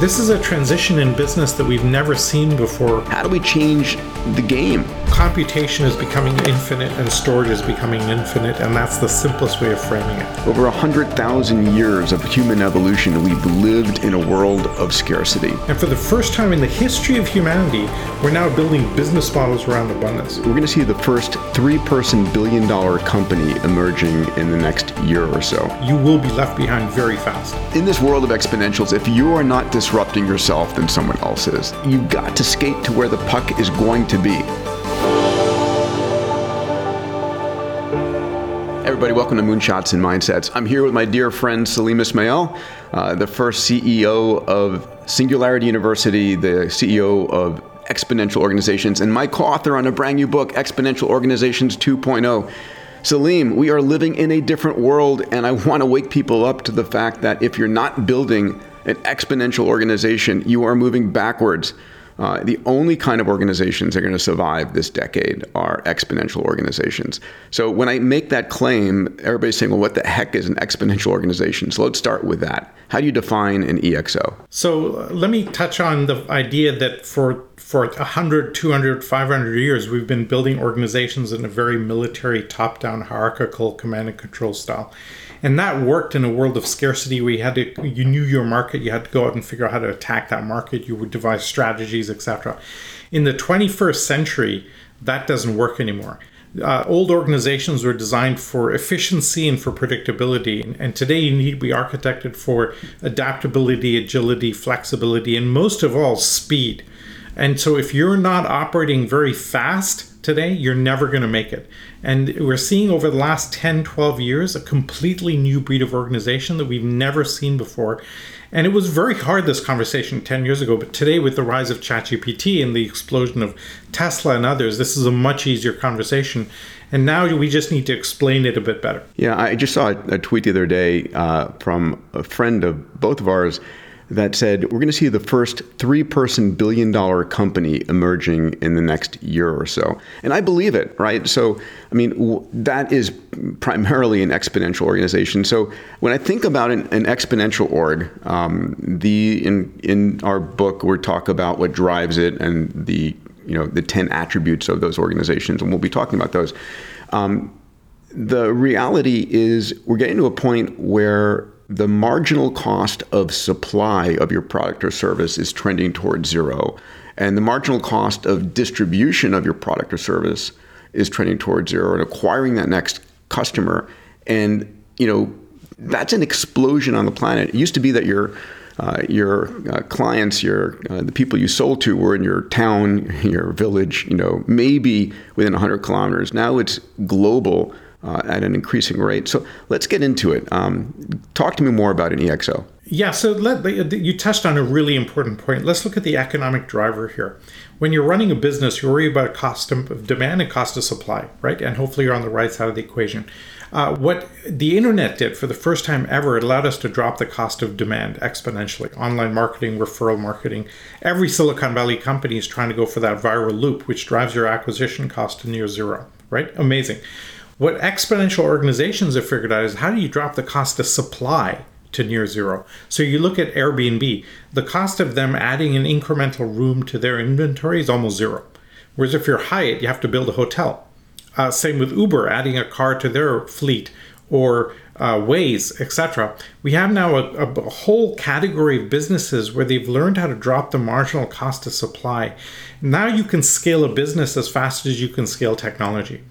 This is a transition in business that we've never seen before. How do we change the game? Computation is becoming infinite and storage is becoming infinite, and that's the simplest way of framing it. Over 100,000 years of human evolution, we've lived in a world of scarcity. And for the first time in the history of humanity, we're now building business models around abundance. We're going to see the first three person billion dollar company emerging in the next year or so. You will be left behind very fast. In this world of exponentials, if you are not disrupting yourself, then someone else is. You've got to skate to where the puck is going to be. Everybody, welcome to Moonshots and Mindsets. I'm here with my dear friend Salim Ismail, uh, the first CEO of Singularity University, the CEO of Exponential Organizations, and my co author on a brand new book, Exponential Organizations 2.0. Salim, we are living in a different world, and I want to wake people up to the fact that if you're not building an exponential organization, you are moving backwards. Uh, the only kind of organizations that are going to survive this decade are exponential organizations. So when I make that claim, everybody's saying, well, what the heck is an exponential organization? So let's start with that. How do you define an EXO? So uh, let me touch on the idea that for for 100, 200, 500 years, we've been building organizations in a very military, top down, hierarchical command and control style and that worked in a world of scarcity where you had to you knew your market you had to go out and figure out how to attack that market you would devise strategies etc in the 21st century that doesn't work anymore. Uh, old organizations were designed for efficiency and for predictability and, and today you need to be architected for adaptability agility flexibility and most of all speed. And so if you're not operating very fast today, you're never going to make it. And we're seeing over the last 10, 12 years a completely new breed of organization that we've never seen before. And it was very hard, this conversation 10 years ago, but today, with the rise of ChatGPT and the explosion of Tesla and others, this is a much easier conversation. And now we just need to explain it a bit better. Yeah, I just saw a tweet the other day uh, from a friend of both of ours that said we're going to see the first three person billion dollar company emerging in the next year or so. And I believe it, right? So, I mean, w- that is primarily an exponential organization. So, when I think about an, an exponential org, um, the in, in our book, we talk about what drives it and the you know the 10 attributes of those organizations and we'll be talking about those um, the reality is we're getting to a point where the marginal cost of supply of your product or service is trending towards zero, and the marginal cost of distribution of your product or service is trending towards zero, and acquiring that next customer, and you know that's an explosion on the planet. It used to be that your uh, your uh, clients, your uh, the people you sold to were in your town, your village, you know, maybe within 100 kilometers. Now it's global uh, at an increasing rate. So let's get into it. Um, talk to me more about an EXO. Yeah, so let, you touched on a really important point. Let's look at the economic driver here. When you're running a business, you worry about cost of demand and cost of supply, right? And hopefully you're on the right side of the equation. Uh, what the internet did for the first time ever, it allowed us to drop the cost of demand exponentially. Online marketing, referral marketing. Every Silicon Valley company is trying to go for that viral loop, which drives your acquisition cost to near zero, right? Amazing. What exponential organizations have figured out is how do you drop the cost of supply to near zero? So you look at Airbnb, the cost of them adding an incremental room to their inventory is almost zero. Whereas if you're Hyatt, you have to build a hotel. Uh, same with Uber, adding a car to their fleet or uh, Waze, etc. We have now a, a, whole category of businesses where they've learned how to drop the marginal cost of supply. Now you can scale a business as fast as you can scale technology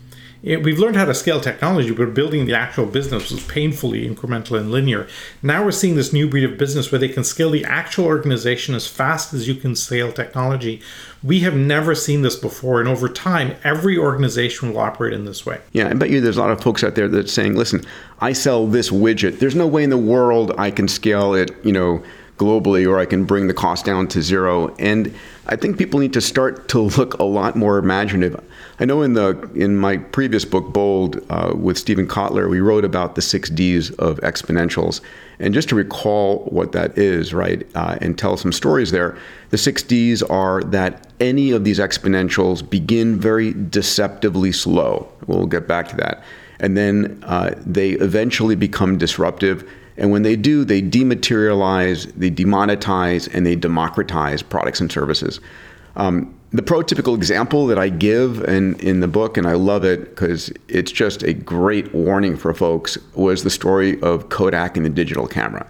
it, we've learned how to scale technology, but building the actual business was painfully incremental and linear. Now we're seeing this new breed of business where they can scale the actual organization as fast as you can scale technology. We have never seen this before, and over time, every organization will operate in this way. Yeah, I bet you there's a lot of folks out there that's saying, "Listen, I sell this widget. There's no way in the world I can scale it, you know, globally, or I can bring the cost down to zero." And I think people need to start to look a lot more imaginative. I know in the in my previous book, Bold, uh, with Steven Kotler, we wrote about the six Ds of exponentials. And just to recall what that is, right, uh, and tell some stories there, the six Ds are that any of these exponentials begin very deceptively slow. We'll get back to that. And then uh, they eventually become disruptive And when they do, they dematerialize, they demonetize, and they democratize products and services. Um, the prototypical example that I give in, in the book, and I love it because it's just a great warning for folks, was the story of Kodak and the digital camera.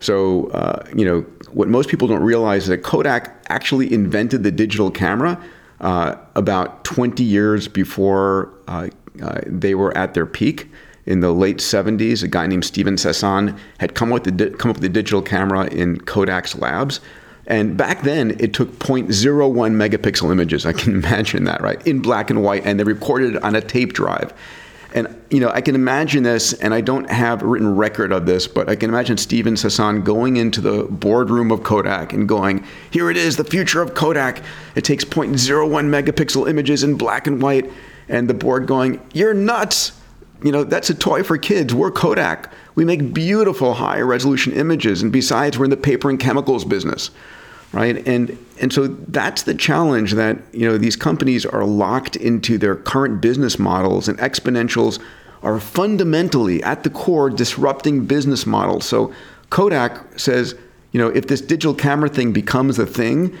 So, uh, you know, what most people don't realize is that Kodak actually invented the digital camera uh, about 20 years before uh, uh they were at their peak. In the late 70s, a guy named Steven Sasson had come, with the, come up with the digital camera in Kodak's labs. And back then, it took 0.01 megapixel images. I can imagine that, right? In black and white, and they recorded it on a tape drive. And you know, I can imagine this, and I don't have a written record of this, but I can imagine Steven Sasson going into the boardroom of Kodak and going, "Here it is, the future of Kodak. It takes 0.01 megapixel images in black and white," and the board going, "You're nuts." You know, that's a toy for kids. We're Kodak. We make beautiful high resolution images. And besides, we're in the paper and chemicals business right? And and so that's the challenge that you know these companies are locked into their current business models, and exponentials are fundamentally at the core disrupting business models. So Kodak says, you know, if this digital camera thing becomes a thing,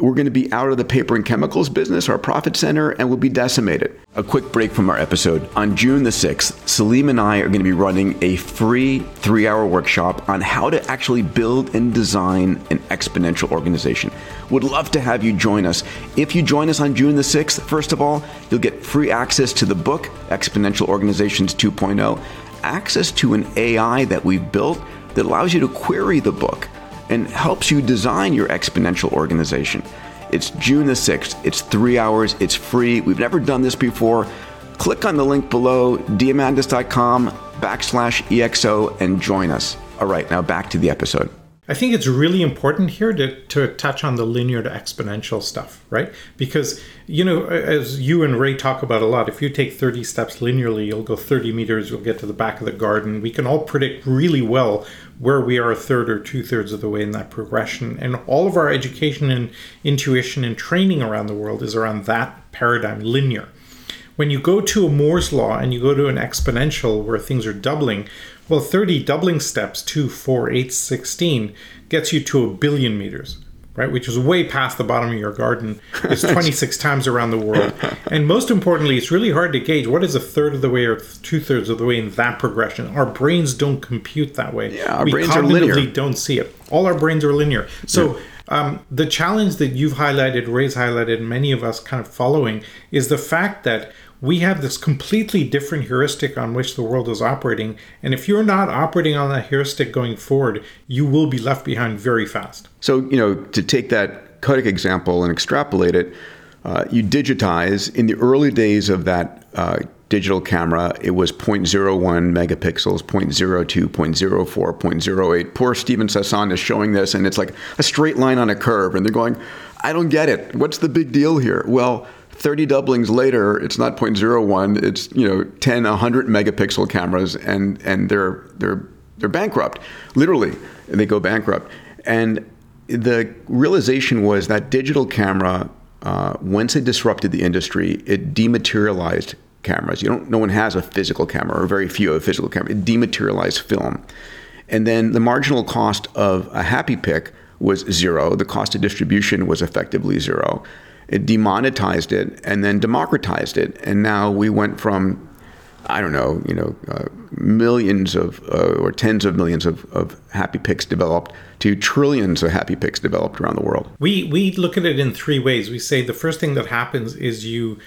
we're going to be out of the paper and chemicals business, our profit center, and we'll be decimated. A quick break from our episode. On June the 6th, Salim and I are going to be running a free three hour workshop on how to actually build and design an exponential organization. Would love to have you join us. If you join us on June the 6th, first of all, you'll get free access to the book, Exponential Organizations 2.0, access to an AI that we've built that allows you to query the book and helps you design your exponential organization. It's June the 6th. It's three hours. It's free. We've never done this before. Click on the link below, diamandis.com backslash EXO, and join us. All right, now back to the episode. I think it's really important here to, to touch on the linear to exponential stuff, right? Because, you know, as you and Ray talk about a lot, if you take 30 steps linearly, you'll go 30 meters, you'll get to the back of the garden. We can all predict really well where we are a third or two thirds of the way in that progression. And all of our education and intuition and training around the world is around that paradigm, linear. When you go to a Moore's law and you go to an exponential where things are doubling, well, 30 doubling steps, 2, 4, 8, 16, gets you to a billion meters, right? Which is way past the bottom of your garden. It's 26 times around the world. And most importantly, it's really hard to gauge what is a third of the way or two thirds of the way in that progression. Our brains don't compute that way. Yeah, our we brains are linear. don't see it. All our brains are linear. So, yeah. Um, the challenge that you've highlighted, Ray's highlighted, many of us kind of following, is the fact that we have this completely different heuristic on which the world is operating. And if you're not operating on that heuristic going forward, you will be left behind very fast. So, you know, to take that Kodak example and extrapolate it, uh, you digitize in the early days of that uh, digital camera, it was 0.01 megapixels, 0.02, 0.04, 0.08. Poor Steven Sasson is showing this, and it's like a straight line on a curve. And they're going, I don't get it. What's the big deal here? Well, 30 doublings later, it's not 0.01, it's, you know, 10, 100 megapixel cameras and, and they're, they're, they're bankrupt. Literally, they go bankrupt. And the realization was that digital camera, uh, once it disrupted the industry, it dematerialized cameras. You don't, no one has a physical camera, or very few have a physical camera. It dematerialized film. And then the marginal cost of a happy pick was zero. The cost of distribution was effectively zero it demonetized it and then democratized it. And now we went from, I don't know, you know, uh, millions of uh, or tens of millions of, of happy picks developed to trillions of happy picks developed around the world. We we look at it in three ways. We say the first thing that happens is you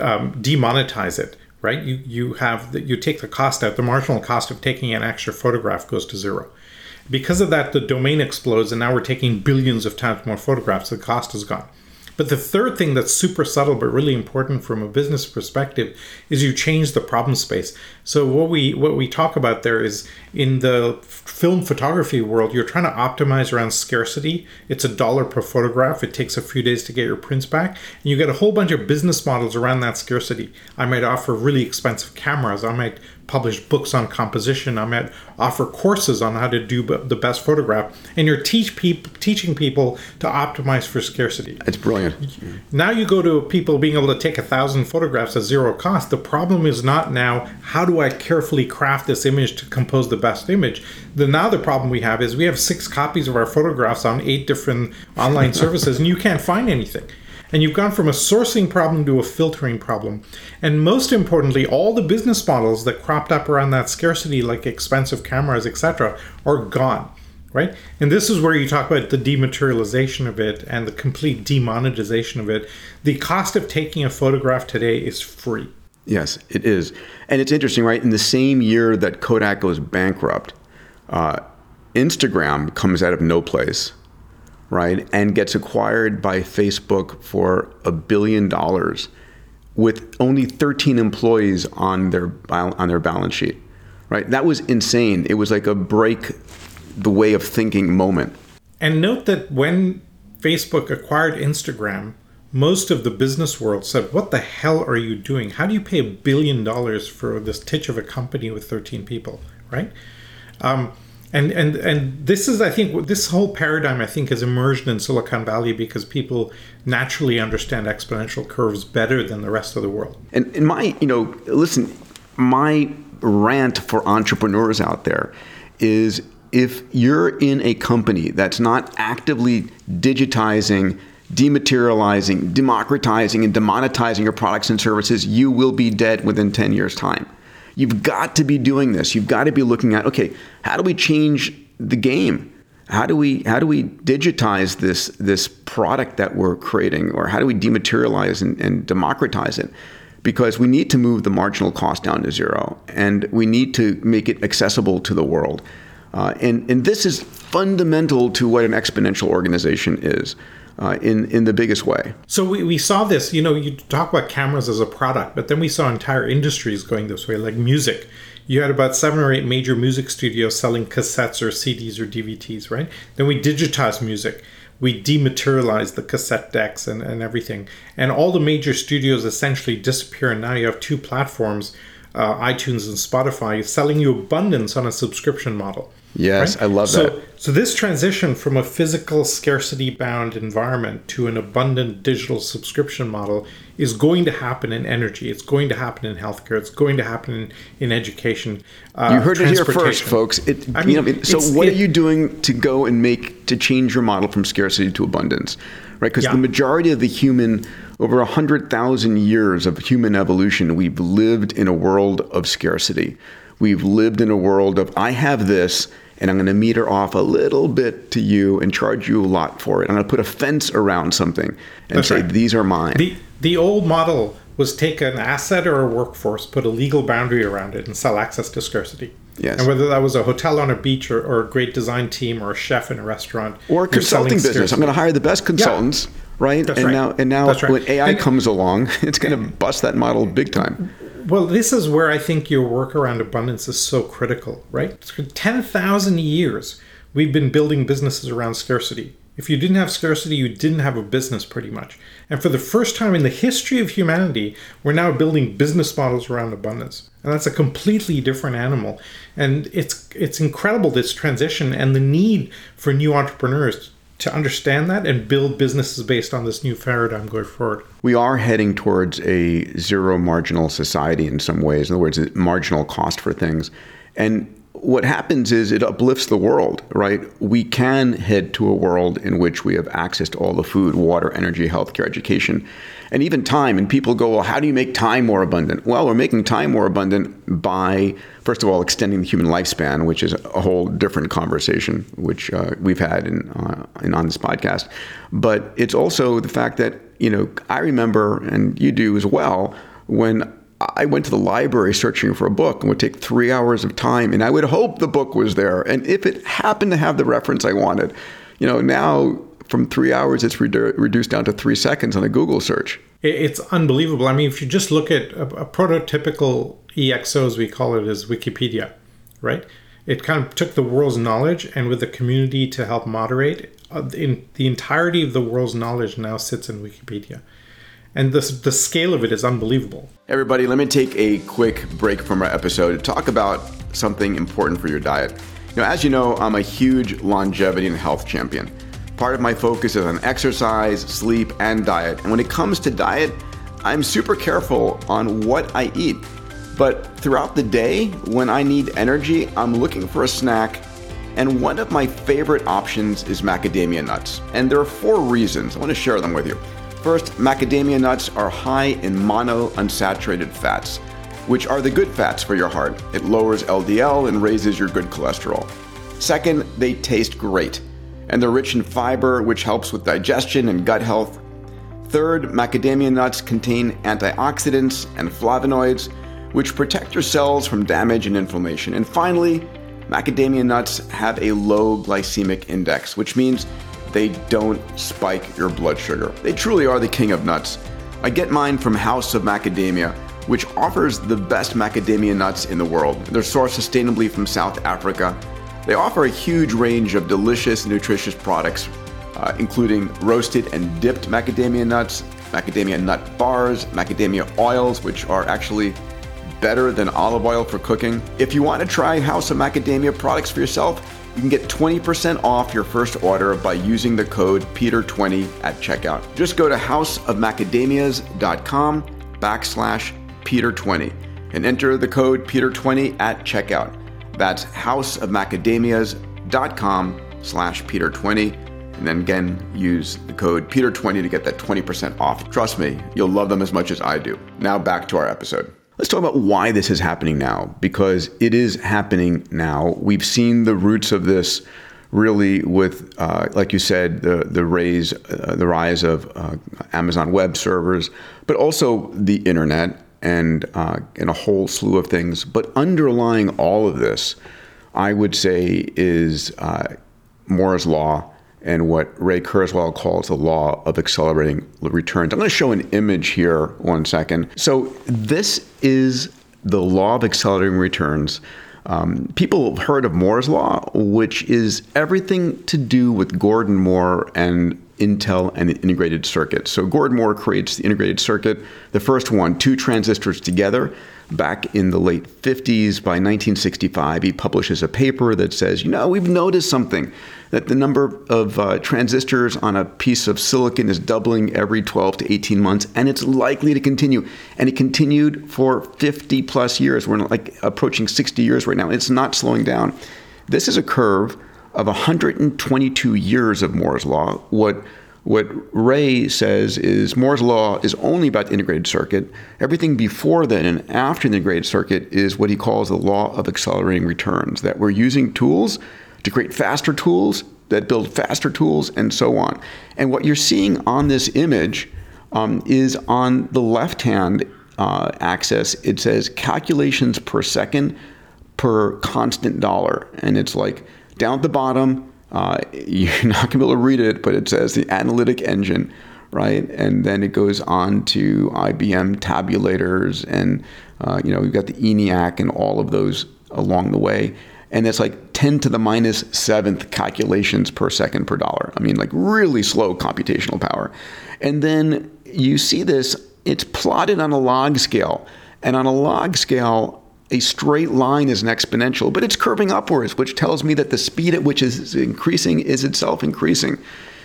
um, demonetize it. Right, you you have the, you take the cost out. The marginal cost of taking an extra photograph goes to zero. Because of that, the domain explodes, and now we're taking billions of times more photographs. The cost is gone. But the third thing that's super subtle but really important from a business perspective is you change the problem space. So what we what we talk about there is in the film photography world, you're trying to optimize around scarcity. It's a dollar per photograph. It takes a few days to get your prints back. And you get a whole bunch of business models around that scarcity. I might offer really expensive cameras. I might publish books on composition. I'm at offer courses on how to do the best photograph, and you're teach people teaching people to optimize for scarcity. It's brilliant. Now you go to people being able to take a thousand photographs at zero cost. The problem is not now how do I carefully craft this image to compose the best image. The now the problem we have is we have six copies of our photographs on eight different online services, and you can't find anything. And you've gone from a sourcing problem to a filtering problem. And most importantly, all the business models that cropped up around that scarcity, like expensive cameras, etc., are gone. Right? And this is where you talk about the dematerialization of it and the complete demonetization of it. The cost of taking a photograph today is free. Yes, it is. And it's interesting, right? In the same year that Kodak goes bankrupt, uh, Instagram comes out of no place right, and gets acquired by Facebook for a billion dollars with only 13 employees on their on their balance sheet. Right? That was insane. It was like a break the way of thinking moment. And note that when Facebook acquired Instagram, most of the business world said, What the hell are you doing? How do you pay a billion dollars for this titch of a company with 13 people? Right? Um, and and and this is i think this whole paradigm i think has emerged in silicon valley because people naturally understand exponential curves better than the rest of the world. And in my you know listen my rant for entrepreneurs out there is if you're in a company that's not actively digitizing dematerializing democratizing and demonetizing your products and services you will be dead within 10 years time You've got to be doing this. You've got to be looking at okay, how do we change the game? How do we how do we digitize this this product that we're creating, or how do we dematerialize and, and democratize it? Because we need to move the marginal cost down to zero, and we need to make it accessible to the world. Uh, and, and this is fundamental to what an exponential organization is uh, in in the biggest way. So we, we saw this. You know, you talk about cameras as a product, but then we saw entire industries going this way, like music. You had about seven or eight major music studios selling cassettes or CDs or DVDs, right? Then we digitized music. We dematerialized the cassette decks and, and everything. And all the major studios essentially disappear. And now you have two platforms, uh, iTunes and Spotify, selling you abundance on a subscription model. Yes, right? I love so, that. So this transition from a physical scarcity bound environment to an abundant digital subscription model is going to happen in energy. It's going to happen in healthcare. It's going to happen in, in education. Uh, you heard it here first, folks. It, I mean, you know, so what it, are you doing to go and make to change your model from scarcity to abundance? Right, because yeah. the majority of the human over a 100,000 years of human evolution, we've lived in a world of scarcity. We've lived in a world of I have this and I'm going to meter off a little bit to you and charge you a lot for it. I'm going to put a fence around something and That's say right. these are mine. The the old model was take an asset or a workforce, put a legal boundary around it, and sell access to scarcity. Yes. And whether that was a hotel on a beach or, or a great design team or a chef in a restaurant or a consulting business, scarcity. I'm going to hire the best consultants, yeah. right? That's and right. now and now right. when AI and, comes along, it's going to bust that model big time. Well, this is where I think your work around abundance is so critical, right? For 10,000 years, we've been building businesses around scarcity. If you didn't have scarcity, you didn't have a business pretty much. And for the first time in the history of humanity, we're now building business models around abundance. And that's a completely different animal. And it's it's incredible this transition and the need for new entrepreneurs to understand that and build businesses based on this new paradigm going forward. We are heading towards a zero marginal society in some ways. In other words, marginal cost for things. And what happens is it uplifts the world, right? We can head to a world in which we have access to all the food, water, energy, healthcare, education and even time. And people go, well, how do you make time more abundant? Well, we're making time more abundant by, first of all, extending the human lifespan, which is a whole different conversation, which uh, we've had in, uh, in, on this podcast. But it's also the fact that, you know, I remember, and you do as well, when I went to the library searching for a book and would take three hours of time, and I would hope the book was there. And if it happened to have the reference I wanted, you know, now from three hours, it's redu- reduced down to three seconds on a Google search. It's unbelievable. I mean, if you just look at a, a prototypical EXO, as we call it, is Wikipedia, right? It kind of took the world's knowledge and with the community to help moderate, uh, in the entirety of the world's knowledge now sits in Wikipedia. And the, the scale of it is unbelievable. Everybody, let me take a quick break from our episode to talk about something important for your diet. Now, as you know, I'm a huge longevity and health champion. Part of my focus is on exercise, sleep, and diet. And when it comes to diet, I'm super careful on what I eat. But throughout the day, when I need energy, I'm looking for a snack. And one of my favorite options is macadamia nuts. And there are four reasons. I want to share them with you. First, macadamia nuts are high in monounsaturated fats, which are the good fats for your heart. It lowers LDL and raises your good cholesterol. Second, they taste great, and they're rich in fiber, which helps with digestion and gut health. Third, macadamia nuts contain antioxidants and flavonoids, which protect your cells from damage and inflammation. And finally, macadamia nuts have a low glycemic index, which means they don't spike your blood sugar. They truly are the king of nuts. I get mine from House of Macadamia, which offers the best macadamia nuts in the world. They're sourced sustainably from South Africa. They offer a huge range of delicious, nutritious products, uh, including roasted and dipped macadamia nuts, macadamia nut bars, macadamia oils, which are actually better than olive oil for cooking. If you want to try House of Macadamia products for yourself, you can get 20% off your first order by using the code PETER20 at checkout. Just go to houseofmacadamias.com backslash PETER20 and enter the code PETER20 at checkout. That's houseofmacadamias.com slash PETER20 and then again use the code PETER20 to get that 20% off. Trust me, you'll love them as much as I do. Now back to our episode. Let's talk about why this is happening now, because it is happening now. We've seen the roots of this really with, uh, like you said, the the raise, uh, the rise of uh, Amazon Web servers, but also the internet and uh, and a whole slew of things. But underlying all of this, I would say, is uh, Moore's law and what Ray Kurzweil calls the law of accelerating returns. I'm going to show an image here one second. So this is the law of accelerating returns. Um, people have heard of Moore's law, which is everything to do with Gordon Moore and Intel and the integrated circuit. So Gordon Moore creates the integrated circuit, the first one, two transistors together back in the late 50s. By 1965, he publishes a paper that says, you know, we've noticed something that the number of uh, transistors on a piece of silicon is doubling every 12 to 18 months, and it's likely to continue. And it continued for 50 plus years. We're like approaching 60 years right now. It's not slowing down. This is a curve of 122 years of Moore's law. What what Ray says is Moore's law is only about the integrated circuit. Everything before then and after the integrated circuit is what he calls the law of accelerating returns. That we're using tools to create faster tools that build faster tools and so on. And what you're seeing on this image um, is on the left hand uh, axis, it says calculations per second per constant dollar. And it's like down at the bottom, uh, you're not going to be able to read it, but it says the analytic engine, right? And then it goes on to IBM tabulators, and uh, you know we've got the ENIAC and all of those along the way and it's like 10 to the minus seventh calculations per second per dollar. I mean, like really slow computational power. And then you see this, it's plotted on a log scale. And on a log scale, a straight line is an exponential, but it's curving upwards, which tells me that the speed at which it's increasing is itself increasing.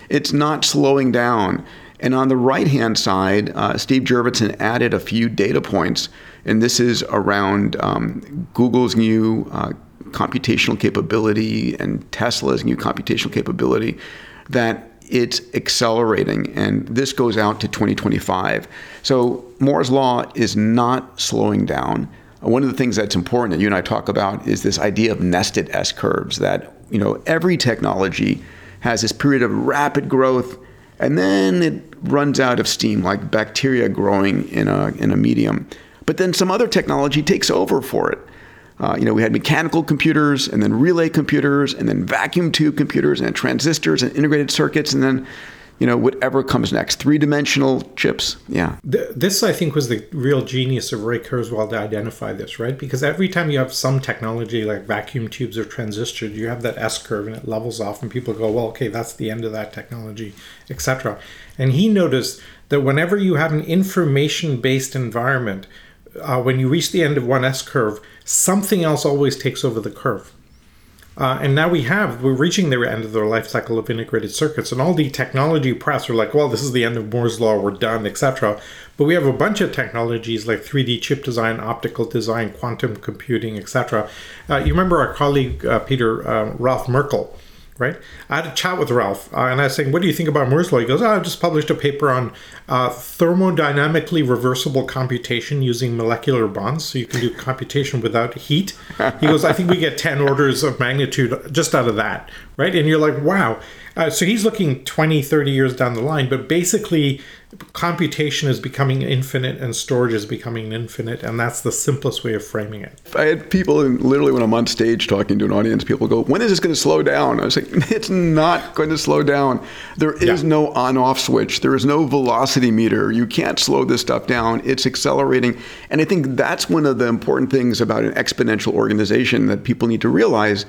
It's not slowing down. And on the right hand side, uh, Steve Jurvetson added a few data points, and this is around um, Google's new uh, computational capability and Tesla's new computational capability that it's accelerating and this goes out to 2025. So Moore's law is not slowing down. One of the things that's important that you and I talk about is this idea of nested S curves that you know every technology has this period of rapid growth and then it runs out of steam like bacteria growing in a in a medium. But then some other technology takes over for it. Uh, you know, we had mechanical computers and then relay computers and then vacuum tube computers and transistors and integrated circuits and then, you know, whatever comes next. Three dimensional chips. Yeah. This, I think, was the real genius of Ray Kurzweil to identify this, right? Because every time you have some technology like vacuum tubes or transistors, you have that S curve and it levels off, and people go, well, okay, that's the end of that technology, etc. And he noticed that whenever you have an information based environment, uh, when you reach the end of one S curve, something else always takes over the curve. Uh, and now we have, we're reaching the end of the life cycle of integrated circuits. And all the technology press are like, well, this is the end of Moore's Law, we're done, etc. But we have a bunch of technologies like 3D chip design, optical design, quantum computing, etc. Uh, you remember our colleague, uh, Peter uh, Ralph Merkle, right? I had a chat with Ralph, uh, and I was saying, "What do you think about Moore's law?" He goes, oh, "I just published a paper on uh, thermodynamically reversible computation using molecular bonds, so you can do computation without heat." He goes, "I think we get ten orders of magnitude just out of that, right?" And you're like, "Wow." Uh, so he's looking 20, 30 years down the line, but basically, computation is becoming infinite and storage is becoming infinite, and that's the simplest way of framing it. I had people, literally when I'm on stage talking to an audience, people go, "When is this going to slow down?" I was like, "It's not going to slow down. There is yeah. no on-off switch. There is no velocity meter. You can't slow this stuff down. It's accelerating." And I think that's one of the important things about an exponential organization that people need to realize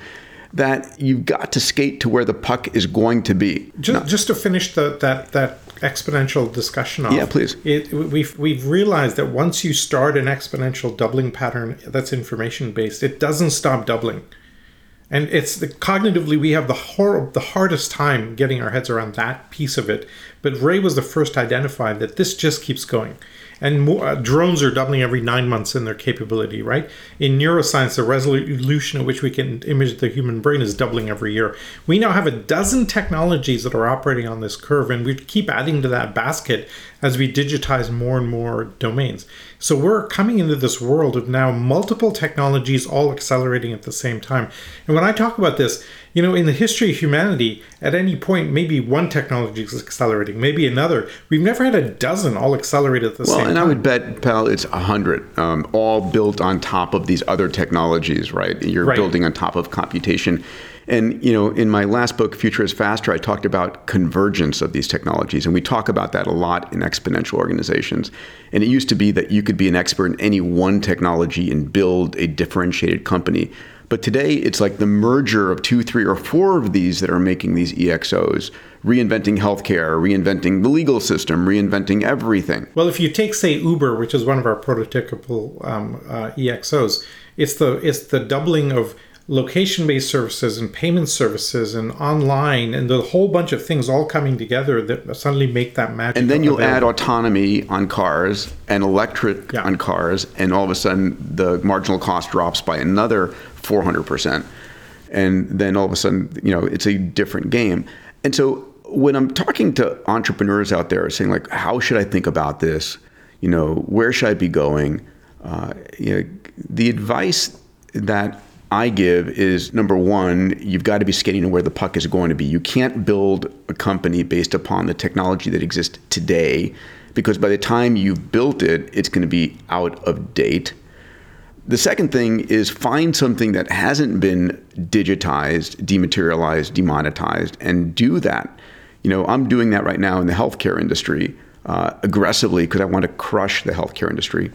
that you've got to skate to where the puck is going to be. Just, just to finish the, that that exponential discussion off. Yeah, please. It, we've we've realized that once you start an exponential doubling pattern that's information based, it doesn't stop doubling. And it's the, cognitively we have the hor- the hardest time getting our heads around that piece of it. But Ray was the first to identify that this just keeps going and more, uh, drones are doubling every nine months in their capability, right? In neuroscience, the resolution at which we can image the human brain is doubling every year. We now have a dozen technologies that are operating on this curve, and we keep adding to that basket as we digitize more and more domains. So we're coming into this world of now multiple technologies all accelerating at the same time. And when I talk about this, you know, in the history of humanity, at any point, maybe one technology is accelerating, maybe another. We've never had a dozen all accelerate at the well, same time. Well, and I would bet, pal, it's a hundred, um, all built on top of these other technologies, right? You're right. building on top of computation. And you know, in my last book, Future is Faster, I talked about convergence of these technologies, and we talk about that a lot in exponential organizations. And it used to be that you could be an expert in any one technology and build a differentiated company. But today, it's like the merger of two, three, or four of these that are making these EXOs, reinventing healthcare, reinventing the legal system, reinventing everything. Well, if you take, say, Uber, which is one of our prototypical um, uh, EXOs, it's the it's the doubling of location based services and payment services and online and the whole bunch of things all coming together that suddenly make that magic. And then you'll available. add autonomy on cars and electric yeah. on cars, and all of a sudden the marginal cost drops by another 400%. And then all of a sudden, you know, it's a different game. And so when I'm talking to entrepreneurs out there saying, like, how should I think about this? You know, where should I be going? Uh, you know, the advice that I give is number one, you've got to be skating to where the puck is going to be. You can't build a company based upon the technology that exists today because by the time you've built it, it's going to be out of date. The second thing is find something that hasn't been digitized, dematerialized, demonetized, and do that. You know, I'm doing that right now in the healthcare industry uh, aggressively because I want to crush the healthcare industry.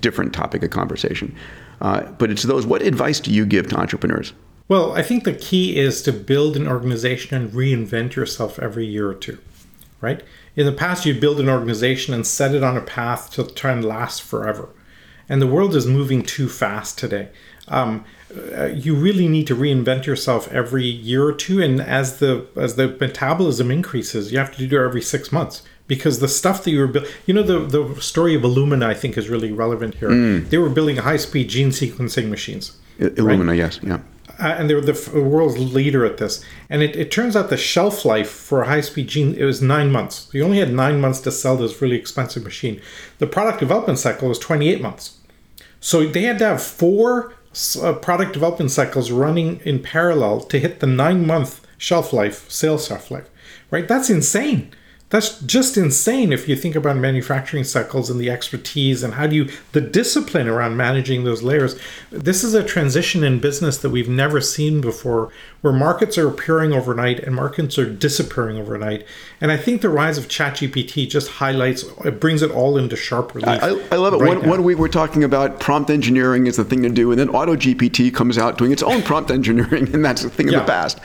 Different topic of conversation. Uh, but it's those. What advice do you give to entrepreneurs? Well, I think the key is to build an organization and reinvent yourself every year or two, right? In the past, you build an organization and set it on a path to try and last forever. And the world is moving too fast today. Um, uh, you really need to reinvent yourself every year or two, and as the as the metabolism increases, you have to do it every six months because the stuff that you were building, you know, the, the story of Illumina, I think, is really relevant here. Mm. They were building high speed gene sequencing machines. I- Illumina, right? yes, yeah. Uh, and they were the world's leader at this. And it, it turns out the shelf life for a high speed gene it was nine months. You only had nine months to sell this really expensive machine. The product development cycle was 28 months. So they had to have four uh, product development cycles running in parallel to hit the nine month shelf life, sales shelf life. Right? That's insane. That's just insane if you think about manufacturing cycles and the expertise and how do you, the discipline around managing those layers. This is a transition in business that we've never seen before, where markets are appearing overnight and markets are disappearing overnight. And I think the rise of ChatGPT just highlights, it brings it all into sharp relief. I, I love it. Right one, one week we're talking about prompt engineering is the thing to do, and then AutoGPT comes out doing its own prompt engineering, and that's the thing yeah. of the past.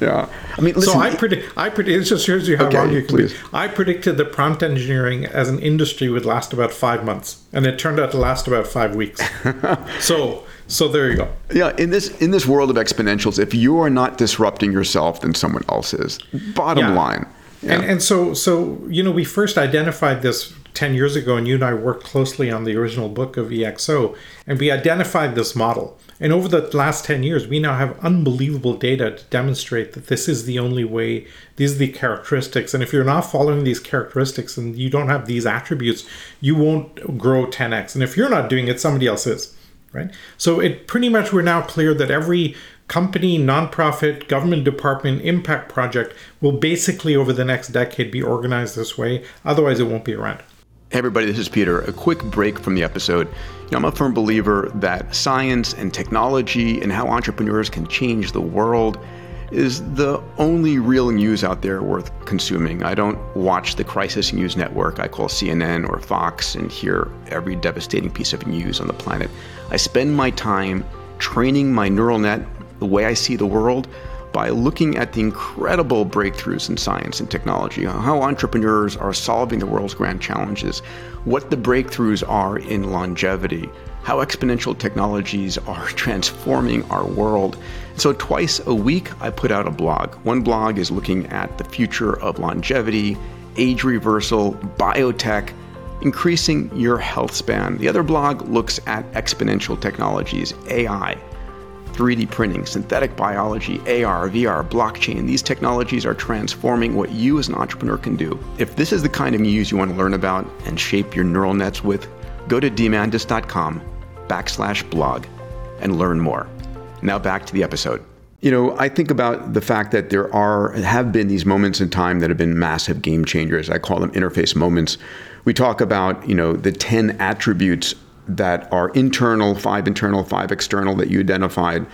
Yeah. I mean, listen, so I predict. I predict. It just shows you how Okay, wrong you can please. be. I predicted that prompt engineering as an industry would last about five months, and it turned out to last about five weeks. so, so there you go. Yeah, in this in this world of exponentials, if you are not disrupting yourself, then someone else is. Bottom Yeah. line. Yeah. And and so so you know we first identified this ten years ago, and you and I worked closely on the original book of EXO, and we identified this model. And over the last ten years, we now have unbelievable data to demonstrate that this is the only way. These are the characteristics, and if you're not following these characteristics and you don't have these attributes, you won't grow 10x. And if you're not doing it, somebody else is right? So it pretty much we're now clear that every company, nonprofit, government department, impact project will basically over the next decade be organized this way. Otherwise, it won't be around. Hey everybody, this is Peter. A quick break from the episode. I'm a firm believer that science and technology and how entrepreneurs can change the world is the only real news out there worth consuming. I don't watch the crisis news network I call CNN or Fox and hear every devastating piece of news on the planet. I spend my time training my neural net the way I see the world by looking at the incredible breakthroughs in science and technology, how entrepreneurs are solving the world's grand challenges, what the breakthroughs are in longevity, how exponential technologies are transforming our world. So, twice a week, I put out a blog. One blog is looking at the future of longevity, age reversal, biotech, increasing your health span. The other blog looks at exponential technologies, AI, 3D printing, synthetic biology, AR, VR, blockchain. These technologies are transforming what you as an entrepreneur can do. If this is the kind of news you want to learn about and shape your neural nets with, go to diamandis.com backslash blog and learn more. Now back to the episode. You know, I think about the fact that there are have been these moments in time that have been massive game changers. I call them interface moments. We talk about, you know, the 10 attributes that are internal, five internal, five external that you identified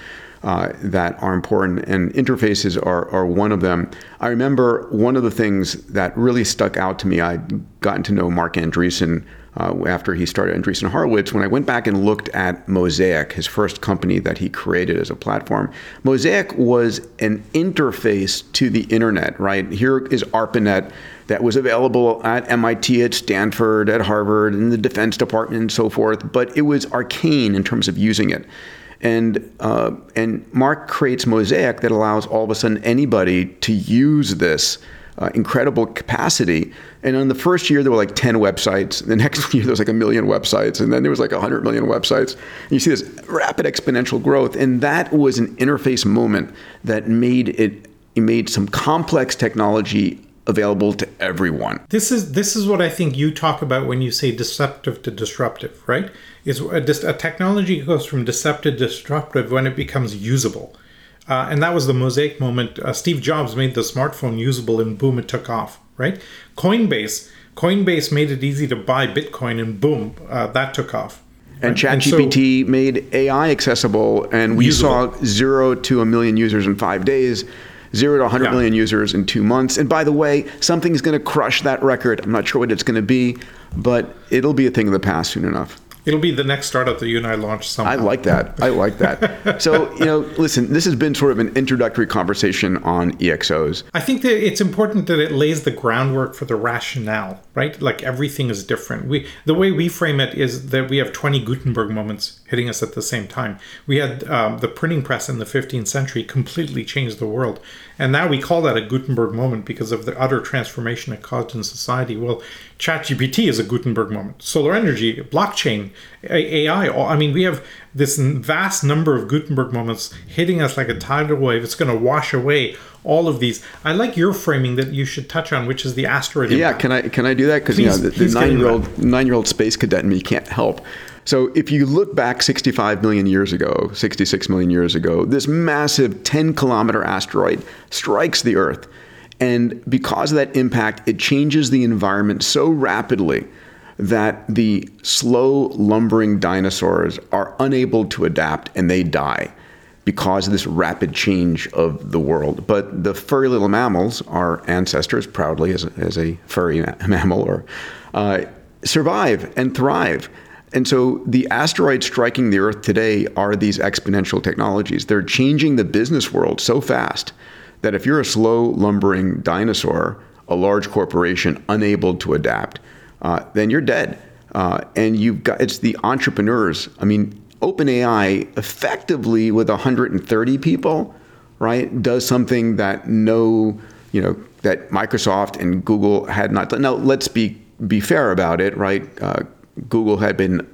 uh, that are important, and interfaces are, are one of them. I remember one of the things that really stuck out to me. I'd gotten to know Marc Andreessen uh, after he started Andreessen Horowitz. When I went back and looked at Mosaic, his first company that he created as a platform, Mosaic was an interface to the internet. Right here is ARPANET that was available at MIT, at Stanford, at Harvard, in the Defense Department, and so forth. But it was arcane in terms of using it. And uh, and Marc creates Mosaic that allows all of a sudden anybody to use this uh, incredible capacity. And in the first year, there were like 10 websites. The next year, there was like a million websites. And then there was like 100 million websites. And you see this rapid exponential growth. And that was an interface moment that made it, it made some complex technology available to everyone. This is this is what I think you talk about when you say deceptive to disruptive, right? Is a, a technology goes from deceptive to disruptive when it becomes usable. Uh, and that was the mosaic moment. Uh, Steve Jobs made the smartphone usable, and boom, it took off. Right? Coinbase, Coinbase made it easy to buy Bitcoin, and boom, uh, that took off. And right? so- ChatGPT made AI accessible, and we Usable. saw zero to a million users in five days, zero to 100 Yeah. million users in two months. And by the way, something's going to crush that record. I'm not sure what it's going to be, but it'll be a thing of the past soon enough. It'll be the next startup that you and I launch somehow. I like that. I like that. so, you know, listen, this has been sort of an introductory conversation on EXOs. I think that it's important that it lays the groundwork for the rationale, right? Like everything is different. We the way we frame it is that we have 20 Gutenberg moments hitting us at the same time. We had um, the printing press in the 15th century completely changed the world, and now we call that a Gutenberg moment because of the utter transformation it caused in society. Well, ChatGPT is a Gutenberg moment. Solar energy, blockchain, AI. I mean, we have this vast number of Gutenberg moments hitting us like a tidal wave. It's going to wash away all of these. I like your framing that you should touch on, which is the asteroid. Yeah, impact. can I can I do that? Because you know the, the please get into nine year old nine year old space cadet in me can't help. So if you look back 65 million years ago, 66 million years ago, this massive 10 kilometer asteroid strikes the Earth, and because of that impact, it changes the environment so rapidly that the slow lumbering dinosaurs are unable to adapt and they die because of this rapid change of the world. But the furry little mammals, our ancestors, proudly as a, as a furry ma- mammal, or uh, survive and thrive. And so the asteroids striking the Earth today are these exponential technologies. They're changing the business world so fast that if you're a slow lumbering dinosaur, a large corporation unable to adapt, uh, then you're dead. Uh, and you've got it's the entrepreneurs. I mean, OpenAI effectively with 130 people, right, does something that no, you know, that Microsoft and Google had not done. Now, let's be be fair about it, right? Uh, Google had been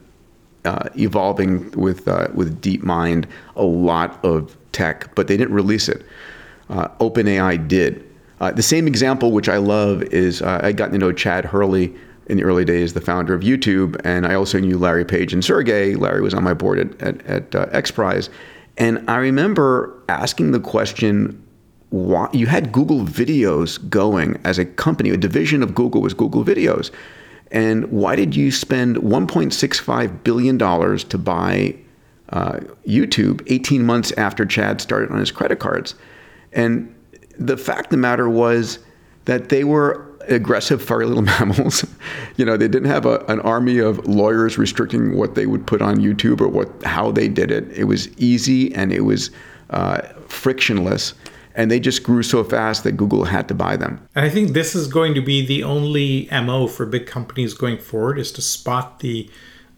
uh, evolving with uh, with DeepMind a lot of tech, but they didn't release it. Uh, OpenAI did. Uh, the same example, which I love, is uh, I got to know Chad Hurley in the early days, the founder of YouTube, and I also knew Larry Page and Sergey. Larry was on my board at at, at uh, XPRIZE, and I remember asking the question. Why, you had Google Videos going as a company, a division of Google was Google Videos. And why did you spend $1.65 billion to buy uh, YouTube 18 months after Chad started on his credit cards? And the fact of the matter was that they were aggressive furry little mammals. you know, they didn't have a, an army of lawyers restricting what they would put on YouTube or what how they did it. It was easy and it was uh, frictionless. And they just grew so fast that Google had to buy them. And I think this is going to be the only MO for big companies going forward is to spot the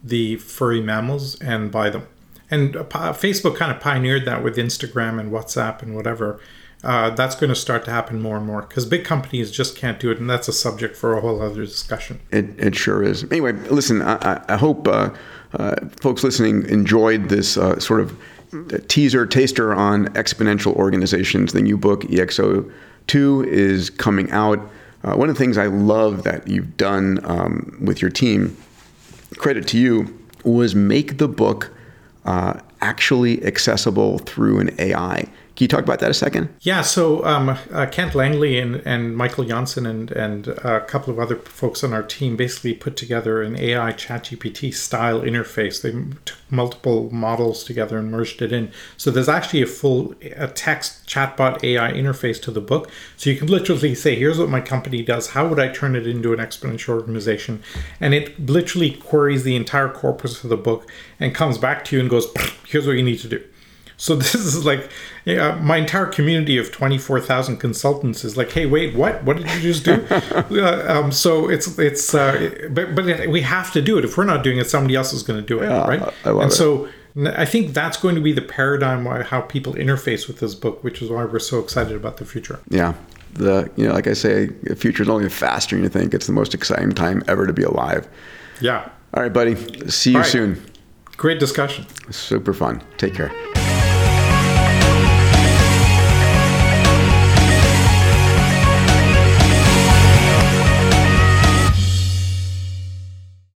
the furry mammals and buy them. And uh, Facebook kind of pioneered that with Instagram and WhatsApp and whatever uh, that's going to start to happen more and more because big companies just can't do it, and that's a subject for a whole other discussion. It, it sure is. Anyway, listen, I, I hope uh, uh, folks listening enjoyed this uh, sort of teaser, taster on exponential organizations. The new book, EXO2, is coming out. Uh, one of the things I love that you've done um, with your team, credit to you, was make the book uh, actually accessible through an AI. Can you talk about that a second? Yeah, so um, uh, Kent Langley and, and Michael Janssen and, and a couple of other folks on our team basically put together an AI ChatGPT style interface. They took multiple models together and merged it in. So there's actually a full a text chatbot AI interface to the book. So you can literally say, here's what my company does. How would I turn it into an exponential organization? And it literally queries the entire corpus of the book and comes back to you and goes, here's what you need to do. So this is like yeah, my entire community of 24,000 consultants is like, hey, wait, what? What did you just do? uh, um, so it's, it's, uh, but, but we have to do it. If we're not doing it, somebody else is going to do it, yeah, right? and it. so I think that's going to be the paradigm why, how people interface with this book, which is why we're so excited about the future. Yeah. The, you know, like I say, the future is only faster than you think. It's the most exciting time ever to be alive. Yeah. All right, buddy. See you right. soon. Great discussion. Super fun. Take care.